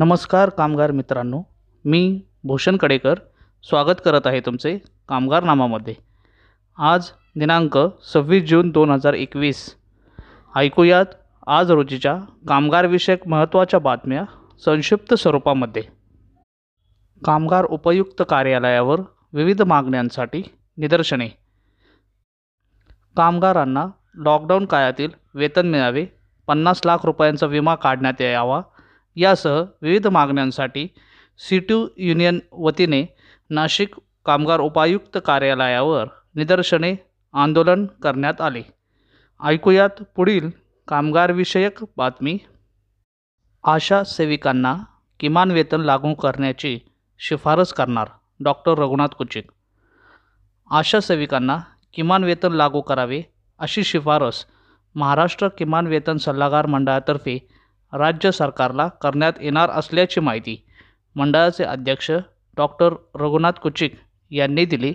नमस्कार कामगार मित्रांनो मी भूषण कडेकर स्वागत करत आहे तुमचे कामगारनामामध्ये आज दिनांक सव्वीस जून दोन हजार एकवीस. ऐकूयात आज रोजीच्या कामगारविषयक महत्त्वाच्या बातम्या संक्षिप्त स्वरूपामध्ये. कामगार उपयुक्त कार्यालयावर विविध मागण्यांसाठी निदर्शने. कामगारांना लॉकडाऊन काळातील वेतन मिळावे पन्नास लाख रुपयांचा विमा काढण्यात यावा यासह विविध मागण्यांसाठी सिटी युनियन वतीने नाशिक कामगार उपायुक्त कार्यालयावर निदर्शने आंदोलन करण्यात आले. ऐकूयात पुढील कामगारविषयक बातमी. आशा सेविकांना किमान वेतन लागू करण्याची शिफारस करणार डॉक्टर रघुनाथ कुचिक आशा सेविकांना किमान वेतन लागू करावे अशी शिफारस महाराष्ट्र किमान वेतन सल्लागार मंडळातर्फे राज्य सरकारला करण्यात येणार असल्याची माहिती मंडळाचे अध्यक्ष डॉक्टर रघुनाथ कुचिक यांनी दिली.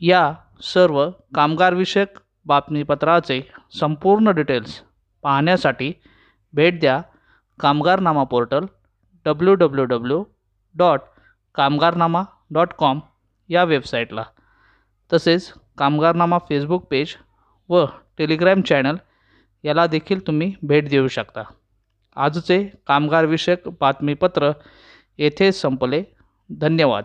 या सर्व कामगारविषयक बातमीपत्राचे संपूर्ण डिटेल्स पाहण्यासाठी भेट द्या Kamgarnama portal W W W dot Kamgarnama dot com या वेबसाईटला. तसेच कामगारनामा फेसबुक पेज व टेलिग्रॅम चॅनल याला देखील तुम्ही भेट देऊ शकता. आजचे कामगारविषयक बातमीपत्र येथे संपले. धन्यवाद.